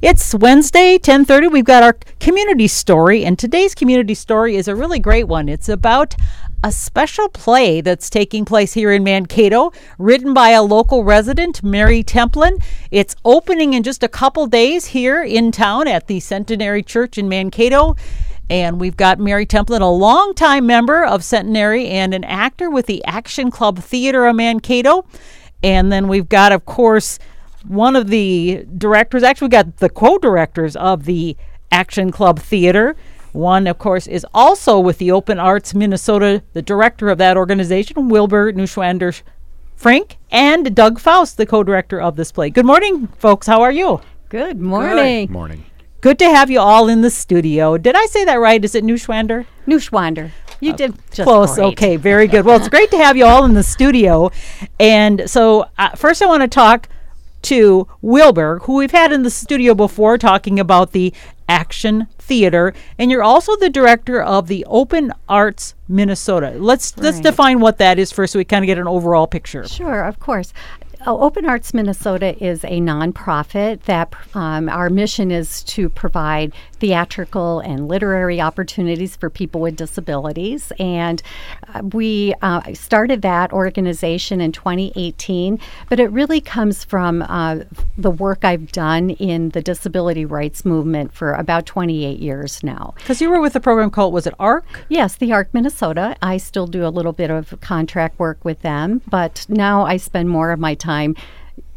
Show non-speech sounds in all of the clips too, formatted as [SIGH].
It's Wednesday, 10:30. We've got our community story and today's community story is a really great one. It's about a special play that's taking place here in Mankato, written by a local resident, Mary Templin. It's opening in just a couple days here in town at the Centenary Church in Mankato. And we've got Mary Templin, a longtime member of Centenary and an actor with the Action Club Theater of Mankato. And then we've got, of course, one of the directors, actually, we got the co directors of the Action Club Theater. One, of course, is also with the Open Arts Minnesota, the director of that organization, Wilbur Neuschwander Frink, and Doug Foust, the co director of this play. Good morning, folks. How are you? Good morning. Good morning. Good to have you all in the studio. Did I say that right? Is it Neuschwander? Neuschwander. You did just Close. great. Okay, very good. Well, it's great to have you all in the studio. And so, uh, first, I want to talk to Wilbur, who we've had in the studio before talking about the Action Theater, and you're also the director of the Open Arts Minnesota. Let's let's define what that is first, so we kind of get an overall picture. Sure, of course. Uh, Open Arts Minnesota is a nonprofit that um, our mission is to provide theatrical and literary opportunities for people with disabilities. And uh, we uh, started that organization in 2018, but it really comes from uh, the work I've done in the disability rights movement for about 28 years now. Because you were with a program called was it ARC? Yes, the ARC Minnesota. I still do a little bit of contract work with them, but now I spend more of my time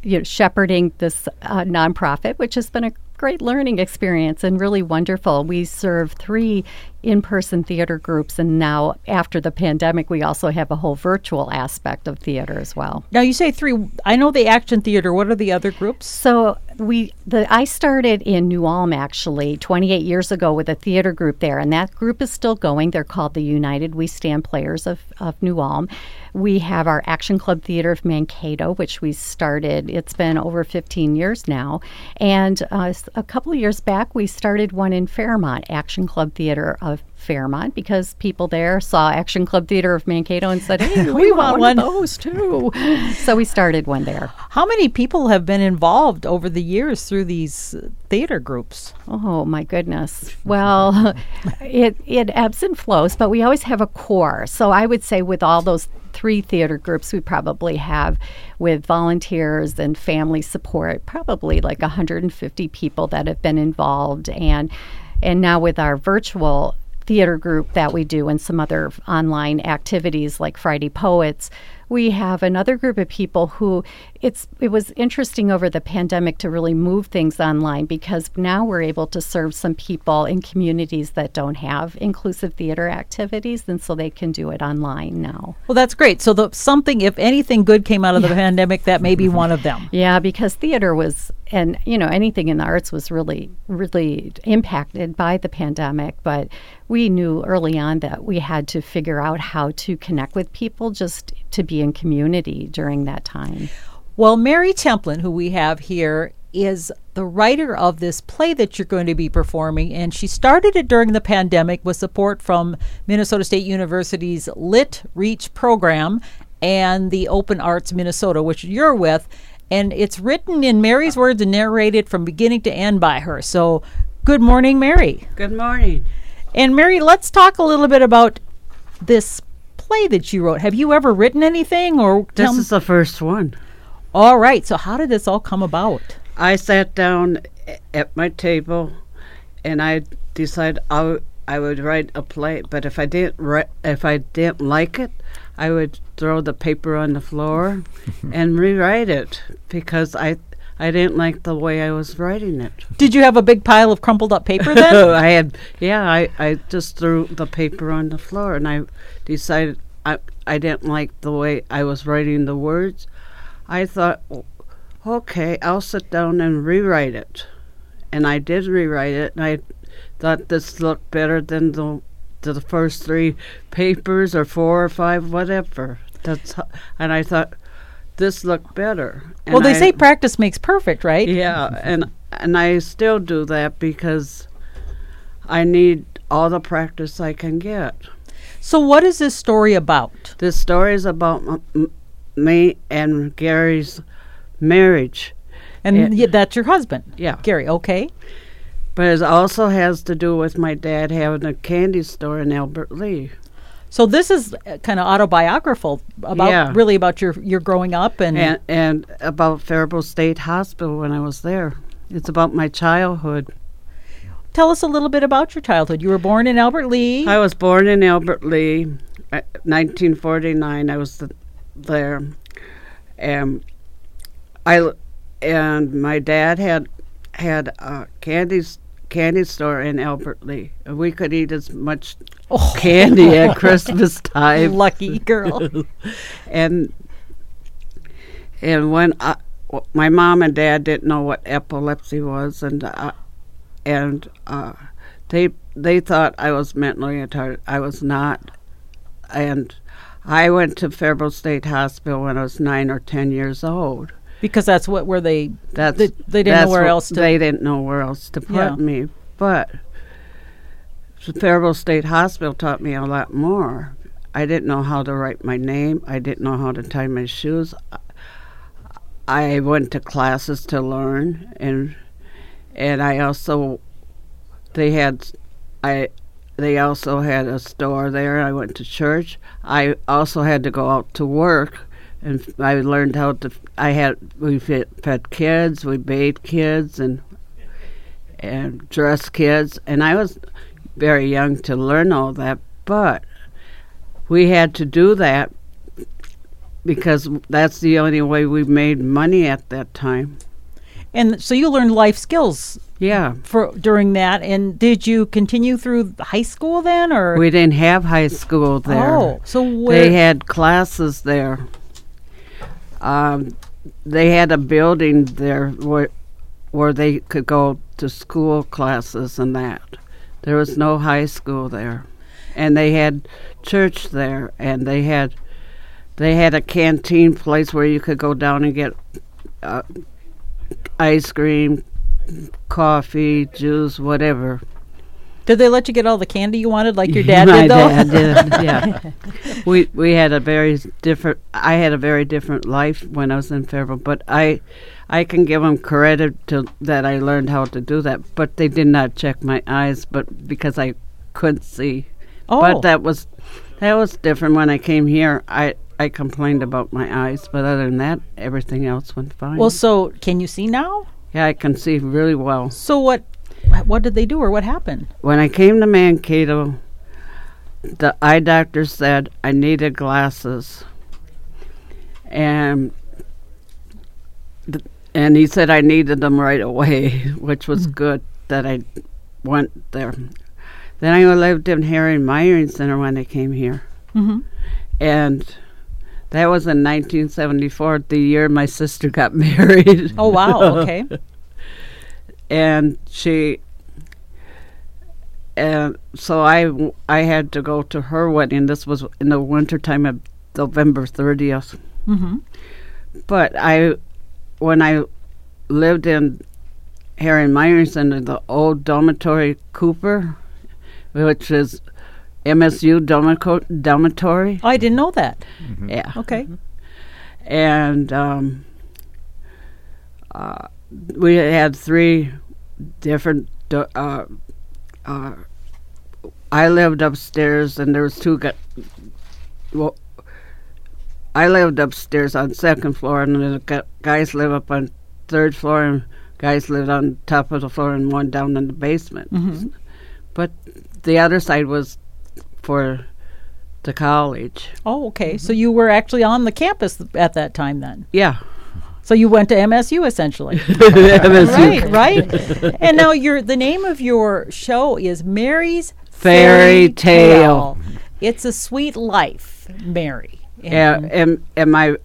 you know, shepherding this uh, nonprofit, which has been a great learning experience and really wonderful. We serve three in person theater groups, and now after the pandemic, we also have a whole virtual aspect of theater as well. Now you say three. I know the Action Theater. What are the other groups? So we the I started in New Ulm actually 28 years ago with a theater group there, and that group is still going. They're called the United We Stand Players of, of New Ulm. We have our Action Club Theater of Mankato, which we started. It's been over 15 years now, and uh, a couple of years back we started one in Fairmont, Action Club Theater of Fairmont, because people there saw Action Club Theater of Mankato and said, "Hey, we, We want, want one, one." of those too." so we started one there. How many people have been involved over the years through these uh, theater groups? Oh my goodness. Well, [LAUGHS] it it ebbs and flows, but we always have a core. So I would say with all those three theater groups, we probably have with volunteers and family support, probably like 150 people that have been involved, and and now with our virtual theater group that we do and some other online activities like Friday Poets, we have another group of people who it's it was interesting over the pandemic to really move things online because now we're able to serve some people in communities that don't have inclusive theater activities and so they can do it online now. Well, that's great. So, the something, if anything good came out of the pandemic, that may be one of them. Yeah, because theater was, and you know, anything in the arts was really, really impacted by the pandemic. But we knew early on that we had to figure out how to connect with people just to be in community during that time. Well, Mary Templin, who we have here, is the writer of this play that you're going to be performing, and she started it during the pandemic with support from Minnesota State University's Lit Reach program and the Open Arts Minnesota, which you're with. And it's written in Mary's words and narrated from beginning to end by her. So, good morning, Mary. Good morning. And Mary, let's talk a little bit about this play that you wrote. Have you ever written anything, or This is the first one. All right? So, how did this all come about? I sat down at my table, and I decided I, w- I would write a play. But if I didn't ri- if I didn't like it, I would throw the paper on the floor [LAUGHS] and rewrite it because I I didn't like the way I was writing it. Did you have a big pile of crumpled up paper then? [LAUGHS] I had yeah I, I just threw the paper on the floor and I decided I I didn't like the way I was writing the words. I thought okay I'll sit down and rewrite it, and I did rewrite it and I thought this looked better than the the first three papers or four or five whatever. That's ho- and I thought this looked better. well, they I- say practice makes perfect, right? yeah, and and I still do that because I need all the practice I can get. So, what is this story about? This story is about m- m- me and Gary's marriage, And And- y- that's your husband. Yeah. Gary. Okay. But it also has to do with my dad having a candy store in Albert Lea. So this is kind of autobiographical about Yeah. really about your your growing up and, And, and about Faribault State Hospital when I was there. It's about my childhood. tell us a little bit about your childhood. You were born in Albert Lea. I was born in Albert Lea, uh, 1949. I was th- there, and I and my dad had had a candy candy store in Albert Lea. And we could eat as much Oh. candy at [LAUGHS] Christmas time. Lucky girl. [LAUGHS] and and when I, my mom and dad didn't know what epilepsy was, and uh, and uh, they they thought I was mentally retarded. I was not, and I went to Faribault State Hospital when I was nine or ten years old. because that's what where they That's They- they didn't know where else to- They didn't know where else to put Yeah. me, but Faribault State Hospital taught me a lot more. I didn't know how to write my name. I didn't know how to tie my shoes. I went to classes to learn, and and I also they had I they also had a store there. I went to church. I also had to go out to work, and I learned how to. I had we fed, kids, we bathed kids, and and dressed kids, and I was very young to learn all that, but we had to do that because that's the only way we made money at that time. And so you learned life skills Yeah. for during that and did you continue through high school then or We didn't have high school there. Oh, so where They had classes there. Um, they had a building there where where they could go to school classes and that. There was no high school there, and they had church there, and they had they had a canteen place where you could go down and get uh, ice cream, coffee, juice, whatever. did they let you get all the candy you wanted like your dad [LAUGHS] did though? dad did, yeah. [LAUGHS] we we had a very different. I had a very different life when I was in Fairfield, but I I can give them credit to that I learned how to do that. But they did not check my eyes, but because I couldn't see. oh. But that was that was different when I came here. I I complained about my eyes, but other than that, everything else went fine. well, so can you see now? yeah, I can see really well. So what what did they do or what happened? When I came to Mankato, the eye doctor said I needed glasses, and th- and he said I needed them right away, [LAUGHS] which was good that I went there. Then I lived in Harry Meyering Center when I came here, Mhm. and that was in 1974, the year my sister got [LAUGHS] married. Oh wow, okay. [LAUGHS] and she and so I w- I had to go to her wedding. This was in the wintertime of November 30th. mhm. But I when I lived in Harry Meyering in the old dormitory Cooper, which is MSU dormico- dormitory. Oh, I didn't know that. Yeah. Okay. and um, uh, we had three different. do- Uh, uh, I lived upstairs, and there was two. Gu- well, I lived upstairs on second floor, and the gu- guys live up on third floor, and guys lived on top of the floor, and one down in the basement. Mhm. But the other side was for the college. Oh, okay. So mm-hmm. you were actually on the campus at that time then. Yeah. So you went to MSU essentially. [LAUGHS] MSU. right, right. And now your the name of your show is Mary's Fairy Tale. It's a sweet life, Mary. Yeah, And- and and my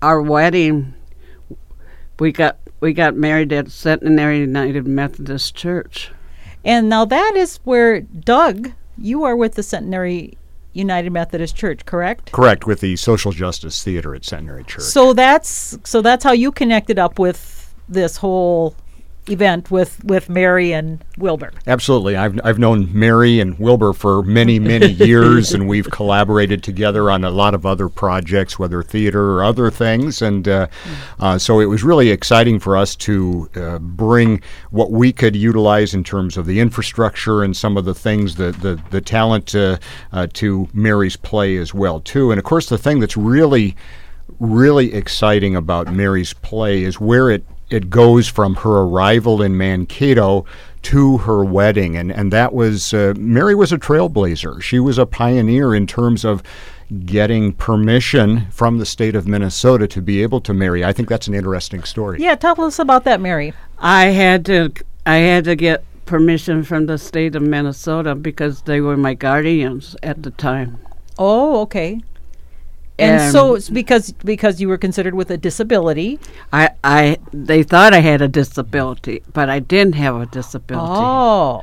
our wedding, we got we got married at Centenary United Methodist Church. And now that is where Doug, you are with the Centenary United Methodist Church, correct? Correct, with the Social Justice Theater at Centenary Church. So that's so that's how you connected up with this whole event with with Mary and Wilbur. Absolutely. I've, I've known Mary and Wilbur for many, many [LAUGHS] years, and we've collaborated together on a lot of other projects, whether theater or other things. And uh, uh, so it was really exciting for us to uh, bring what we could utilize in terms of the infrastructure and some of the things, the, the, the talent uh, uh, to Mary's play as well, too. And of course, the thing that's really really exciting about Mary's play is where it, it goes from her arrival in Mankato to her wedding. And, and that was, uh, Mary was a trailblazer. She was a pioneer in terms of getting permission from the state of Minnesota to be able to marry. I think that's an interesting story. Yeah, tell us about that, Mary. I had to I had to get permission from the state of Minnesota because they were my guardians at the time. Oh, okay. And so it's because because you were considered with a disability. I, I they thought I had a disability, but I didn't have a disability Oh,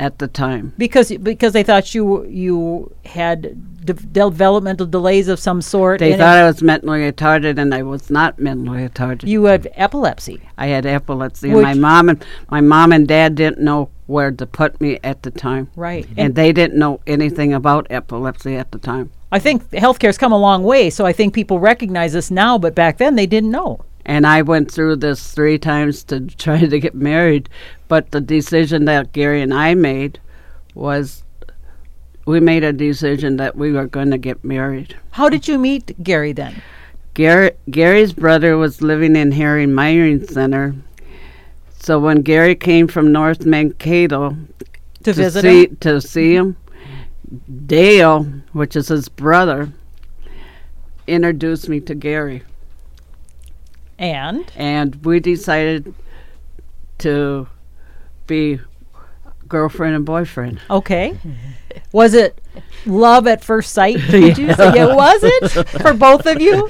at the time. because because they thought you you had de- developmental delays of some sort. They thought I was mentally retarded, and I was not mentally retarded. you had epilepsy. I had epilepsy, and my mom and my mom and dad didn't know where to put me at the time, Right. and they didn't know anything about epilepsy at the time. I think healthcare's come a long way, so I think people recognize this now, but back then they didn't know. And I went through this three times to [LAUGHS] try to get married, but the decision that Gary and I made was we made a decision that we were going to get married. How did you meet Gary then? Gary, Gary's brother was living in Harry Meyering Center. So when Gary came from North Mankato To, to visit see him? to see him, Dale, which is his brother, introduced me to Gary. And and we decided to be girlfriend and boyfriend. okay, [LAUGHS] was it love at first sight? Did you say it was it [LAUGHS] for both of you?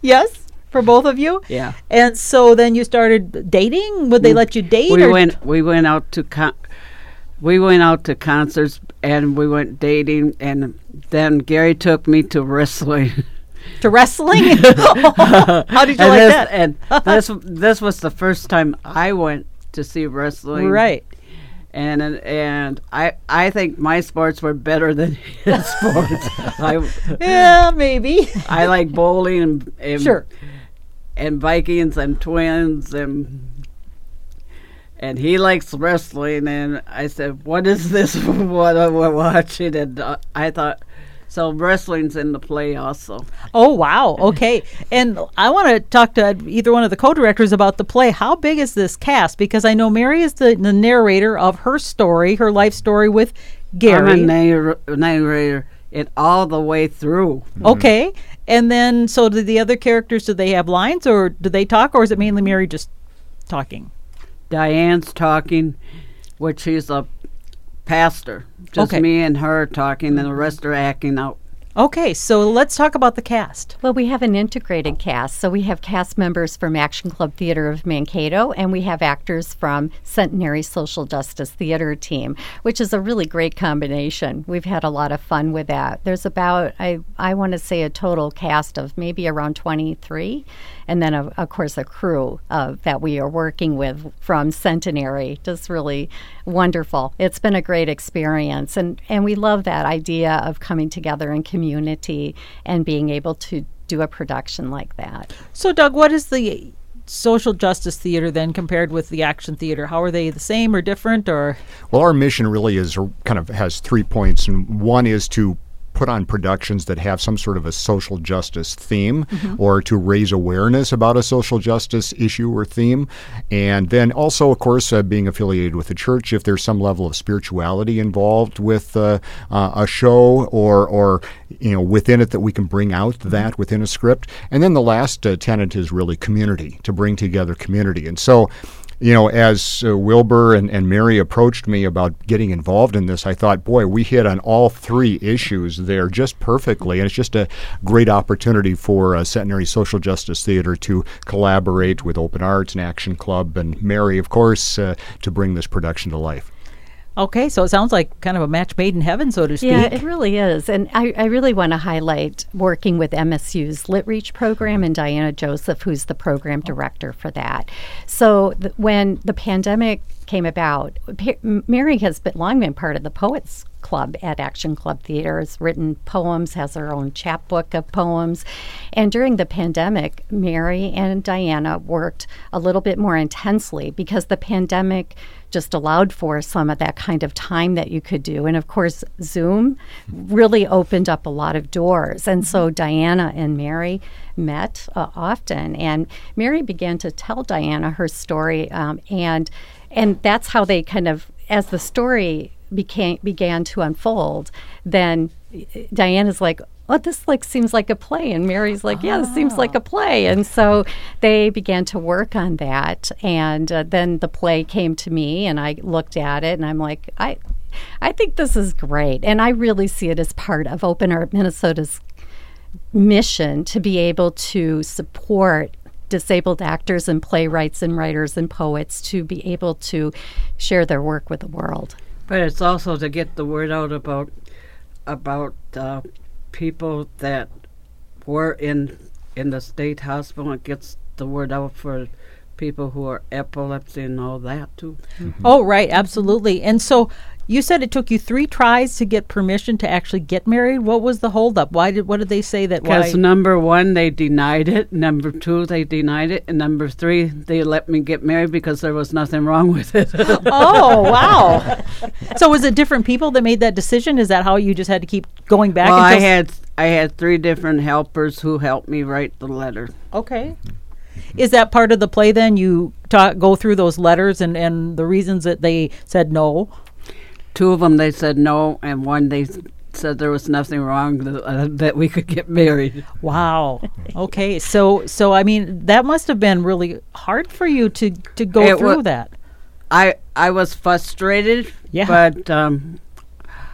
Yes, for both of you. Yeah. And so then you started dating. Would they let you date? We or went we went out to con- we went out to concerts and we went dating and then Gary took me to wrestling. [LAUGHS] to wrestling? [LAUGHS] How did you and like this, that? and [LAUGHS] this this was the first time I went to see wrestling. right. And and, and I I think my sports were better than his sports. I Yeah, maybe. I like bowling and, and Sure. and Vikings and twins and and he likes wrestling and I said, "What is this? [LAUGHS] what am I watching?" And uh, I thought, so wrestling's in the play also. Oh wow. Okay. And I want to talk to either one of the co-directors about the play. How big is this cast? Because I know Mary is the, the narrator of her story, her life story with Gary. I'm a narr- narrator it all the way through. Okay. And then, so do the other characters? Do they have lines, or do they talk, or is it mainly Mary just talking? Diane's talking, which she's a pastor. Just Okay. me and her talking, and the rest are acting out. Okay. So let's talk about the cast. Well, we have an integrated cast. So we have cast members from Action Club Theater of Mankato, and we have actors from Centenary Social Justice Theater team, which is a really great combination. We've had a lot of fun with that. There's about, I, I want to say, a total cast of maybe around 23, and then, of, of course, a crew uh, that we are working with from Centenary. Just really wonderful. It's been a great experience, and, and we love that idea of coming together in community and being able to do a production like that. So, Doug, what is the social justice theater then compared with the action theater? How are they the same or different, or Well, our mission really is kind of has three points, and one is to put on productions that have some sort of a social justice theme or to raise awareness about a social justice issue or theme. And then also, of course, uh, being affiliated with the church, if there's some level of spirituality involved with uh, uh, a show or, or, you know, within it that we can bring out that within a script. And then the last uh, tenet is really community, to bring together community. And so, you know, as uh, Wilbur and, and Mary approached me about getting involved in this, I thought, boy, we hit on all three issues there just perfectly. And it's just a great opportunity for uh, Centenary Social Justice Theater to collaborate with Open Arts and Action Club and Mary, of course, uh, to bring this production to life. Okay, so it sounds like kind of a match made in heaven, so to speak. Yeah, it really is. And I, I really want to highlight working with MSU's LitReach program and Diana Joseph, who's the program director for that. So th- when the pandemic came about, P- Mary has been, long been part of the Poets Club at Action Club Theater, has written poems, has her own chapbook of poems. And during the pandemic, Mary and Diana worked a little bit more intensely because the pandemic just allowed for some of that kind of time that you could do. And of course, Zoom really opened up a lot of doors. And so Diana and Mary met uh, often, and Mary began to tell Diana her story, um, and and that's how they kind of, as the story became began to unfold, then Diana's like, well, this like seems like a play, and Mary's like, yeah, this seems like a play, and so they began to work on that, and uh, then the play came to me, and I looked at it, and I'm like, I, I think this is great, and I really see it as part of Open Art Minnesota's mission to be able to support disabled actors and playwrights and writers and poets to be able to share their work with the world. But it's also to get the word out about about uh, people that were in in the state hospital. It gets the word out for people who are epilepsy and all that too. Mm-hmm. Oh, right, absolutely. And so you said it took you three tries to get permission to actually get married. What was the holdup? Why did what did they say that? Because number one, they denied it. Number two, they denied it, and number three, they let me get married because there was nothing wrong with it. [LAUGHS] oh wow! so was it different people that made that decision? Is that how you just had to keep going back? well, I had I had three different helpers who helped me write the letter. Okay. Is that part of the play then? You talk, go through those letters and, and the reasons that they said no? Two of them they said no, and one they said there was nothing wrong th- uh, that we could get married. Wow. Okay. So so I mean that must have been really hard for you to to go It through wa- that. I I was frustrated, Yeah. but um,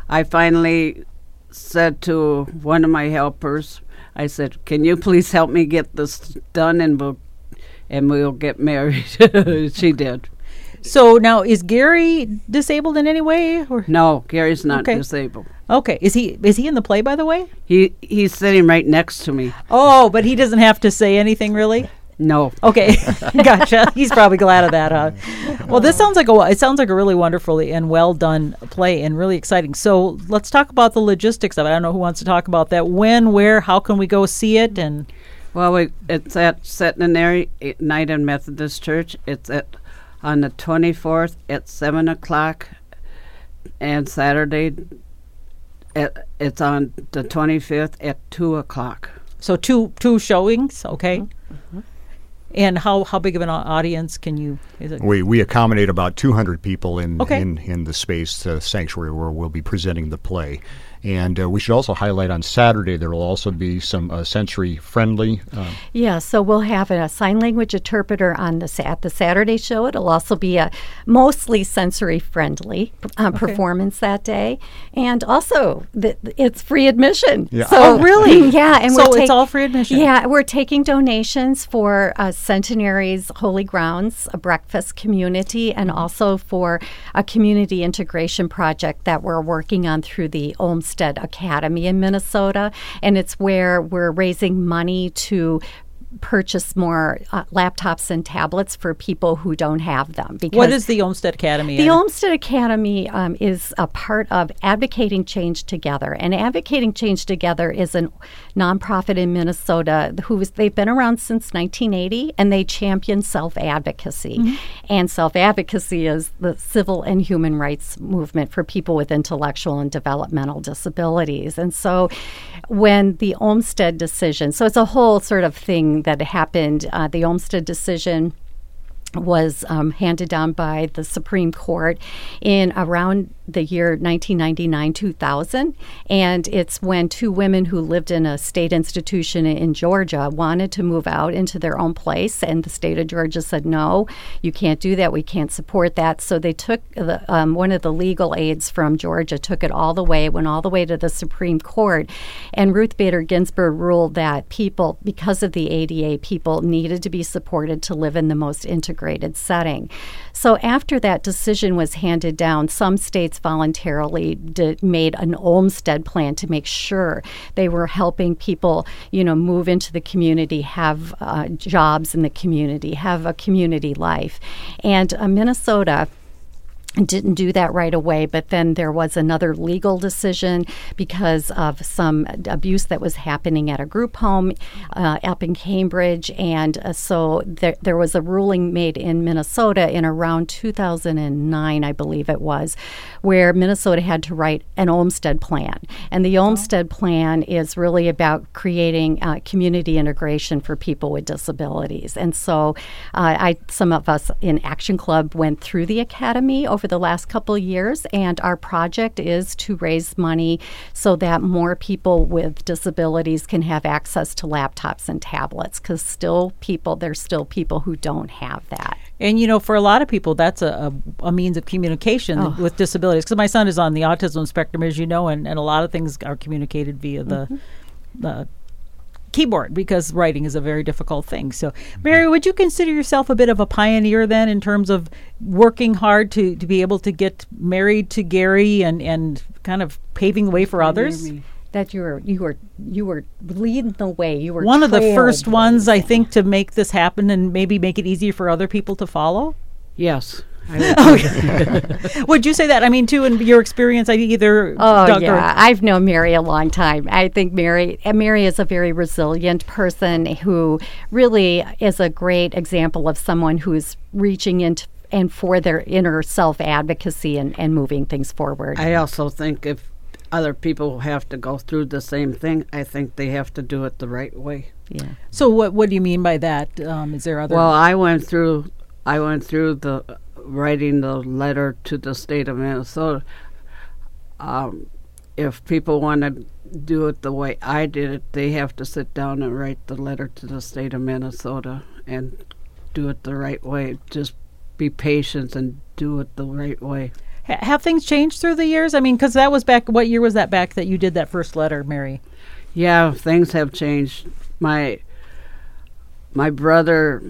I finally said to one of my helpers, I said, "Can you please help me get this done, and we'll and we'll get married." [LAUGHS] she did. So now is Gary disabled in any way or No, Gary's not Okay. disabled. Okay. Is he is he in the play by the way? He he's sitting right next to me. Oh, but he doesn't have to say anything really? No, Okay, [LAUGHS] gotcha. He's probably glad of that, huh? Well, this sounds like a it sounds like a really wonderfully and well done play and really exciting. So let's talk about the logistics of it. I don't know who wants to talk about that. When, where, how can we go see it? And Well, we, it's at Centenary eh, United Methodist Church. It's at on the twenty fourth at seven o'clock, and Saturday. At, it's on the twenty fifth at two o'clock. so two two showings, okay. And how how big of an audience can you? Is it? We, we accommodate about 200 people in, Okay. in, in the space uh, sanctuary where we'll be presenting the play. And uh, we should also highlight on Saturday there will also be some uh, sensory friendly. Uh, Yeah, so we'll have a sign language interpreter on the at the Saturday show. It'll also be a mostly sensory friendly uh, performance that day, and also the, it's free admission. Yeah. So, Oh, really? [LAUGHS] Yeah, and So we're it's all free admission? Yeah, we're taking donations for uh, Centenary's Holy Grounds, a breakfast community, and also for a community integration project that we're working on through the Olmstead Academy in Minnesota. And it's where we're raising money to purchase more uh, laptops and tablets for people who don't have them. Because What is the Olmstead Academy? the and- Olmstead Academy um, is a part of Advocating Change Together, and Advocating Change Together is a nonprofit in Minnesota who's they've been around since 1980, and they champion self advocacy. And self advocacy is the civil and human rights movement for people with intellectual and developmental disabilities. And so, when the Olmstead decision, so it's a whole sort of thing that happened. Uh, the Olmstead decision was um, handed down by the Supreme Court in around the year 1999 2000. And it's when two women who lived in a state institution in Georgia wanted to move out into their own place. And the state of Georgia said, no, you can't do that. We can't support that. So they took the, um, one of the legal aides from Georgia, took it all the way, went all the way to the Supreme Court. And Ruth Bader Ginsburg ruled that people, because of the ADA, people needed to be supported to live in the most integrated integrated setting. So after that decision was handed down, some states voluntarily did, made an Olmstead plan to make sure they were helping people, you know, move into the community, have uh, jobs in the community, have a community life. And uh, Minnesota didn't do that right away, but then there was another legal decision because of some abuse that was happening at a group home uh, up in Cambridge. And uh, so there, there was a ruling made in Minnesota in around 2009, I believe it was, where Minnesota had to write an Olmstead plan. And the Olmstead plan is really about creating uh, community integration for people with disabilities. And so uh, I, some of us in Action Club went through the academy over the last couple of years, and our project is to raise money so that more people with disabilities can have access to laptops and tablets because still people, there's still people who don't have that. And you know, for a lot of people, that's a, a, a means of communication Oh. with disabilities. Because my son is on the autism spectrum, as you know, and, and a lot of things are communicated via the Mm-hmm. the keyboard because writing is a very difficult thing. So, Mary, would you consider yourself a bit of a pioneer then in terms of working hard to, to be able to get married to Gary and, and kind of paving the way for others? That you were you were you were leading the way. You were One of the first ones, I think, to make this happen and maybe make it easier for other people to follow. Yes. I would [LAUGHS] Would you say that? I mean, too, in your experience, I either Oh Doug or- yeah, I've known Mary a long time. I think Mary Mary is a very resilient person who really is a great example of someone who's reaching into and for their inner self advocacy and, and moving things forward. I also think if other people have to go through the same thing, I think they have to do it the right way. yeah. So, what what do you mean by that? Um, is there other? Well, I went through I went through the writing the letter to the state of Minnesota. Um, if people want to do it the way I did it, they have to sit down and write the letter to the state of Minnesota and do it the right way. Just be patient and do it the right way. Ha- have things changed through the years? I mean, because that was back. What year was that back that you did that first letter, Mary? Yeah, things have changed. My my brother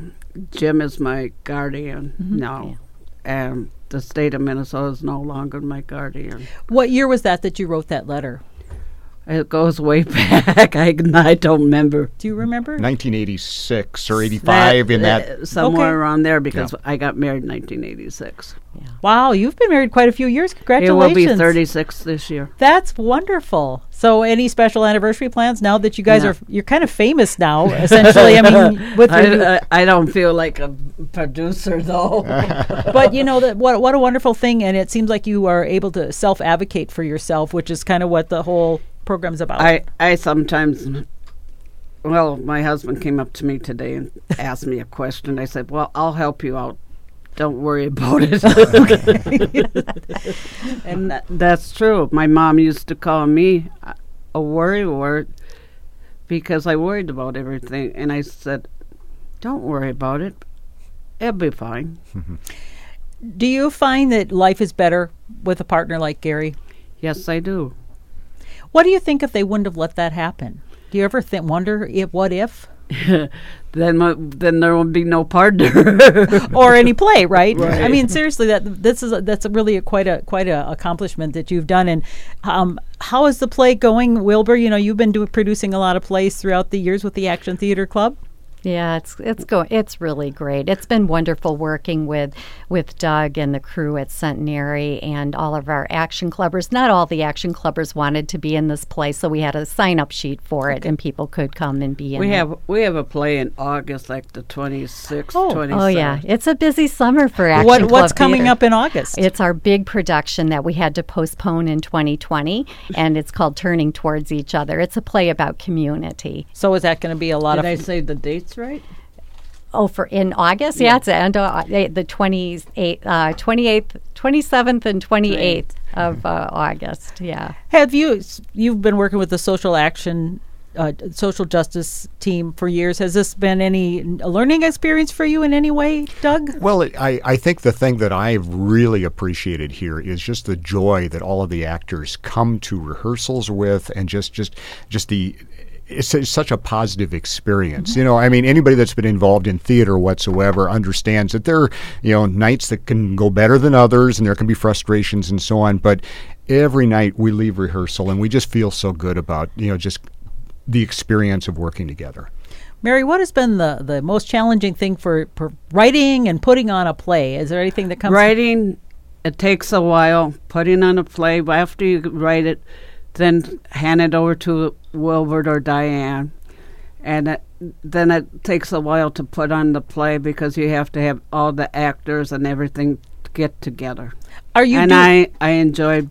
Jim is my guardian now, and the state of Minnesota is no longer my guardian. What year was that that you wrote that letter? It goes way [LAUGHS] back. I, I don't remember. Do you remember? 1986 or 85 in that. uh, somewhere Okay. around there because Yeah. I got married in 1986. Wow, you've been married quite a few years. Congratulations. It Congratulations! will be 36 this year. That's wonderful. So, any special anniversary plans now that you guys No. are you're kind of famous now? Essentially, I mean, [LAUGHS] with I, I, I don't feel like a producer though. [LAUGHS] but you know that what what a wonderful thing, and it seems like you are able to self advocate for yourself, which is kind of what the whole program's about. I, I sometimes, well, my husband came up to me today and asked me a question. I said, Well, I'll help you out. Don't worry about it. [LAUGHS] [LAUGHS] and that, that's true. My mom used to call me a- a worry wart because I worried about everything. And I said, Don't worry about it. It'll be fine. [LAUGHS] Do you find that life is better with a partner like Gary? Yes, I do. What do you think if they wouldn't have let that happen? Do you ever th- wonder if what if [LAUGHS] then, my, then there will be no partner. [LAUGHS] or any play, right? Right. I mean, seriously, that this is a, that's a really a, quite a quite a accomplishment that you've done. And um, how is the play going, Wilbur? You know, you've been do, producing a lot of plays throughout the years with the Action Theater Club. Yeah, it's it's go it's really great. It's been wonderful working with with Doug and the crew at Centenary and all of our action clubbers. Not all the action clubbers wanted to be in this play, so we had a sign up sheet for it, and people could come and be in. we it. have we have a play in August, like the 26th, Oh. 27th. Oh yeah, it's a busy summer for action. What Club what's coming Theater. up in August? It's our big production that we had to postpone in 2020, and it's called Turning Towards Each Other. It's a play about community. so is that going to be a lot Did of I say the dates right? Oh, for in August? Yeah, it's end of, uh, the 28th, uh, 28th, 27th, and 28th of uh, August. Yeah. Have you you've been working with the social action uh, social justice team for years? Has this been any a learning experience for you in any way, Doug? Well, it, I, I think the thing that I've really appreciated here is just the joy that all of the actors come to rehearsals with, and just just just the it's, it's such a positive experience. You know, I mean, anybody that's been involved in theater whatsoever understands that there are, you know, nights that can go better than others and there can be frustrations and so on. But every night we leave rehearsal and we just feel so good about, you know, just the experience of working together. Mary, what has been the, the most challenging thing for, for writing and putting on a play? Is there anything that comes Writing, it takes a while. Putting on a play, after you write it, then hand it over to Wilbert or Diane. And it, then it takes a while to put on the play because you have to have all the actors and everything to get together. Are you and do- I, I enjoyed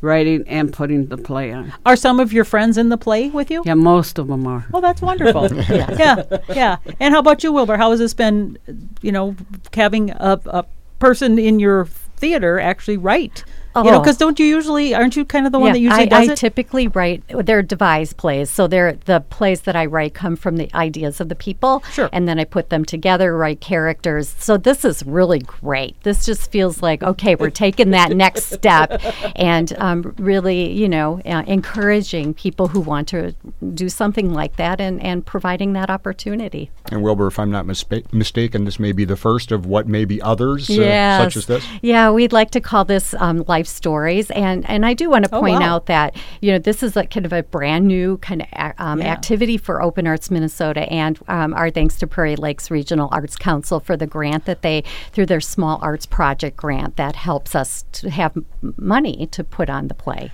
writing and putting the play on. are some of your friends in the play with you? Yeah, most of them are. Oh, that's wonderful. [LAUGHS] yeah. yeah, yeah. And how about you, Wilbur? How has this been, you know, having a, a person in your theater actually write? You know, Oh. because don't you usually, aren't you kind of the one Yeah, that usually I, does I it? typically write. They're devised plays, so they're the plays that I write come from the ideas of the people, Sure. and then I put them together, write characters. So this is really great. This just feels like okay, we're taking that [LAUGHS] next step, and um, really, you know, uh, encouraging people who want to do something like that, and and providing that opportunity. And Wilbur, if I'm not mispa- mistaken, this may be the first of what may be others, uh, such as this. Yeah, we'd like to call this um, life stories, and and I do want to Oh, point wow. out that you know this is like kind of a brand new kind of a- um, Yeah. activity for Open Arts Minnesota, and um, our thanks to Prairie Lakes Regional Arts Council for the grant that they through their Small Arts Project grant that helps us to have money to put on the play.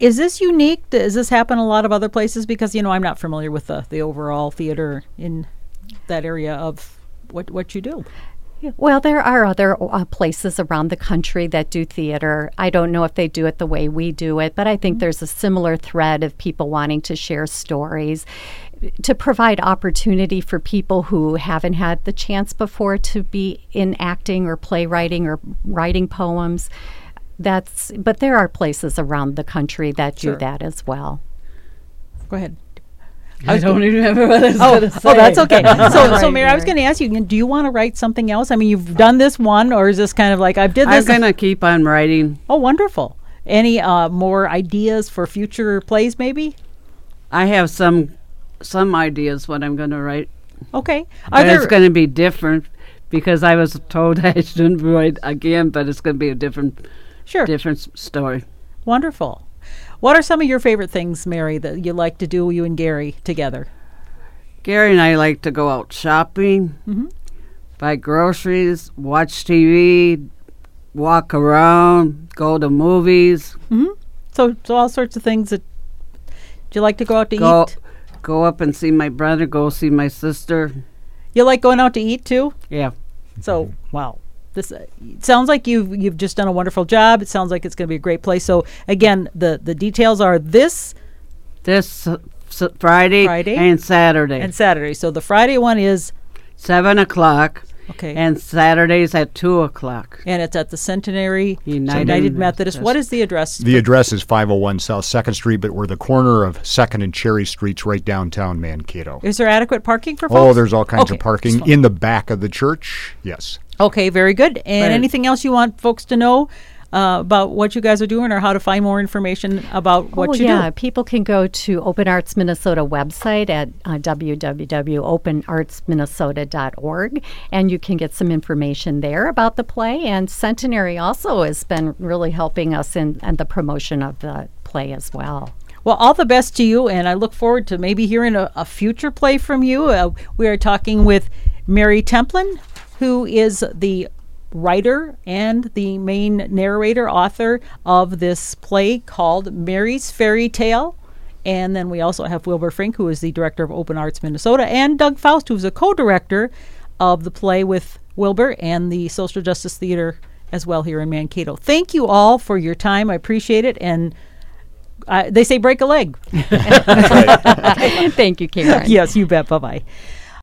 Is this unique? Does this happen a lot of other places? Because, you know, I'm not familiar with the, the overall theater in that area of what, what you do. Well, there are other uh, places around the country that do theater. I don't know if they do it the way we do it, but I think there's a similar thread of people wanting to share stories to provide opportunity for people who haven't had the chance before to be in acting or playwriting or writing poems. That's but there are places around the country that Sure. do that as well. Go ahead. I don't remember what I was Oh, going to say. oh, that's okay. [LAUGHS] So, so Mary, I was going to ask you, do you want to write something else? I mean, you've done this one, or is this kind of like I've did this? I'm going to keep on writing. oh, wonderful. Any uh, more ideas for future plays, maybe? I have some some ideas what I'm going to write. Okay. Are But there it's going to be different because I was told [LAUGHS] I shouldn't write again, but it's going to be a different sure different story. wonderful? What are some of your favorite things, Mary, that you like to do, you and Gary together? Gary and I like to go out shopping, Mhm. buy groceries, watch TV, walk around, go to movies, Hmm. So, so all sorts of things that. Do you like to go out to go eat? go up and see my brother, go see my sister. You like going out to eat too? Yeah. So wow, this uh, sounds like you've you've just done a wonderful job. It sounds like it's going to be a great place. So again, the the details are this This uh, Friday, Friday? and Saturday. and Saturday. So the Friday one is Seven o'clock, okay, and, and Saturdays at two o'clock. And it's at the Centenary United United, Methodist. Methodist. What is the address? The address is 501 South 2nd Street, but we're the corner of 2nd and Cherry Streets right downtown Mankato. is there adequate parking for folks? Oh, there's all kinds Okay, of parking excellent. in the back of the church. Yes. Okay, very good. And Right. anything else you want folks to know uh, about what you guys are doing, or how to find more information about what oh, you yeah. do? Yeah, people can go to Open Arts Minnesota website at uh, www.openartsminnesota.org and you can get some information there about the play. And Centenary also has been really helping us in, in the promotion of the play as well. Well, all the best to you, and I look forward to maybe hearing a, a future play from you. Uh, we are talking with Mary Templin, who is the writer and the main narrator, author of this play called Mary's Fairy Tale. And then we also have Wilbur Frink, who is the director of Open Arts Minnesota, and Doug Foust, who's a co director of the play with Wilbur and the Social Justice Theater as well here in Mankato. Thank you all for your time. I appreciate it. And uh, they say break a leg. [LAUGHS] Thank you, Karen. yes, you bet. Bye bye.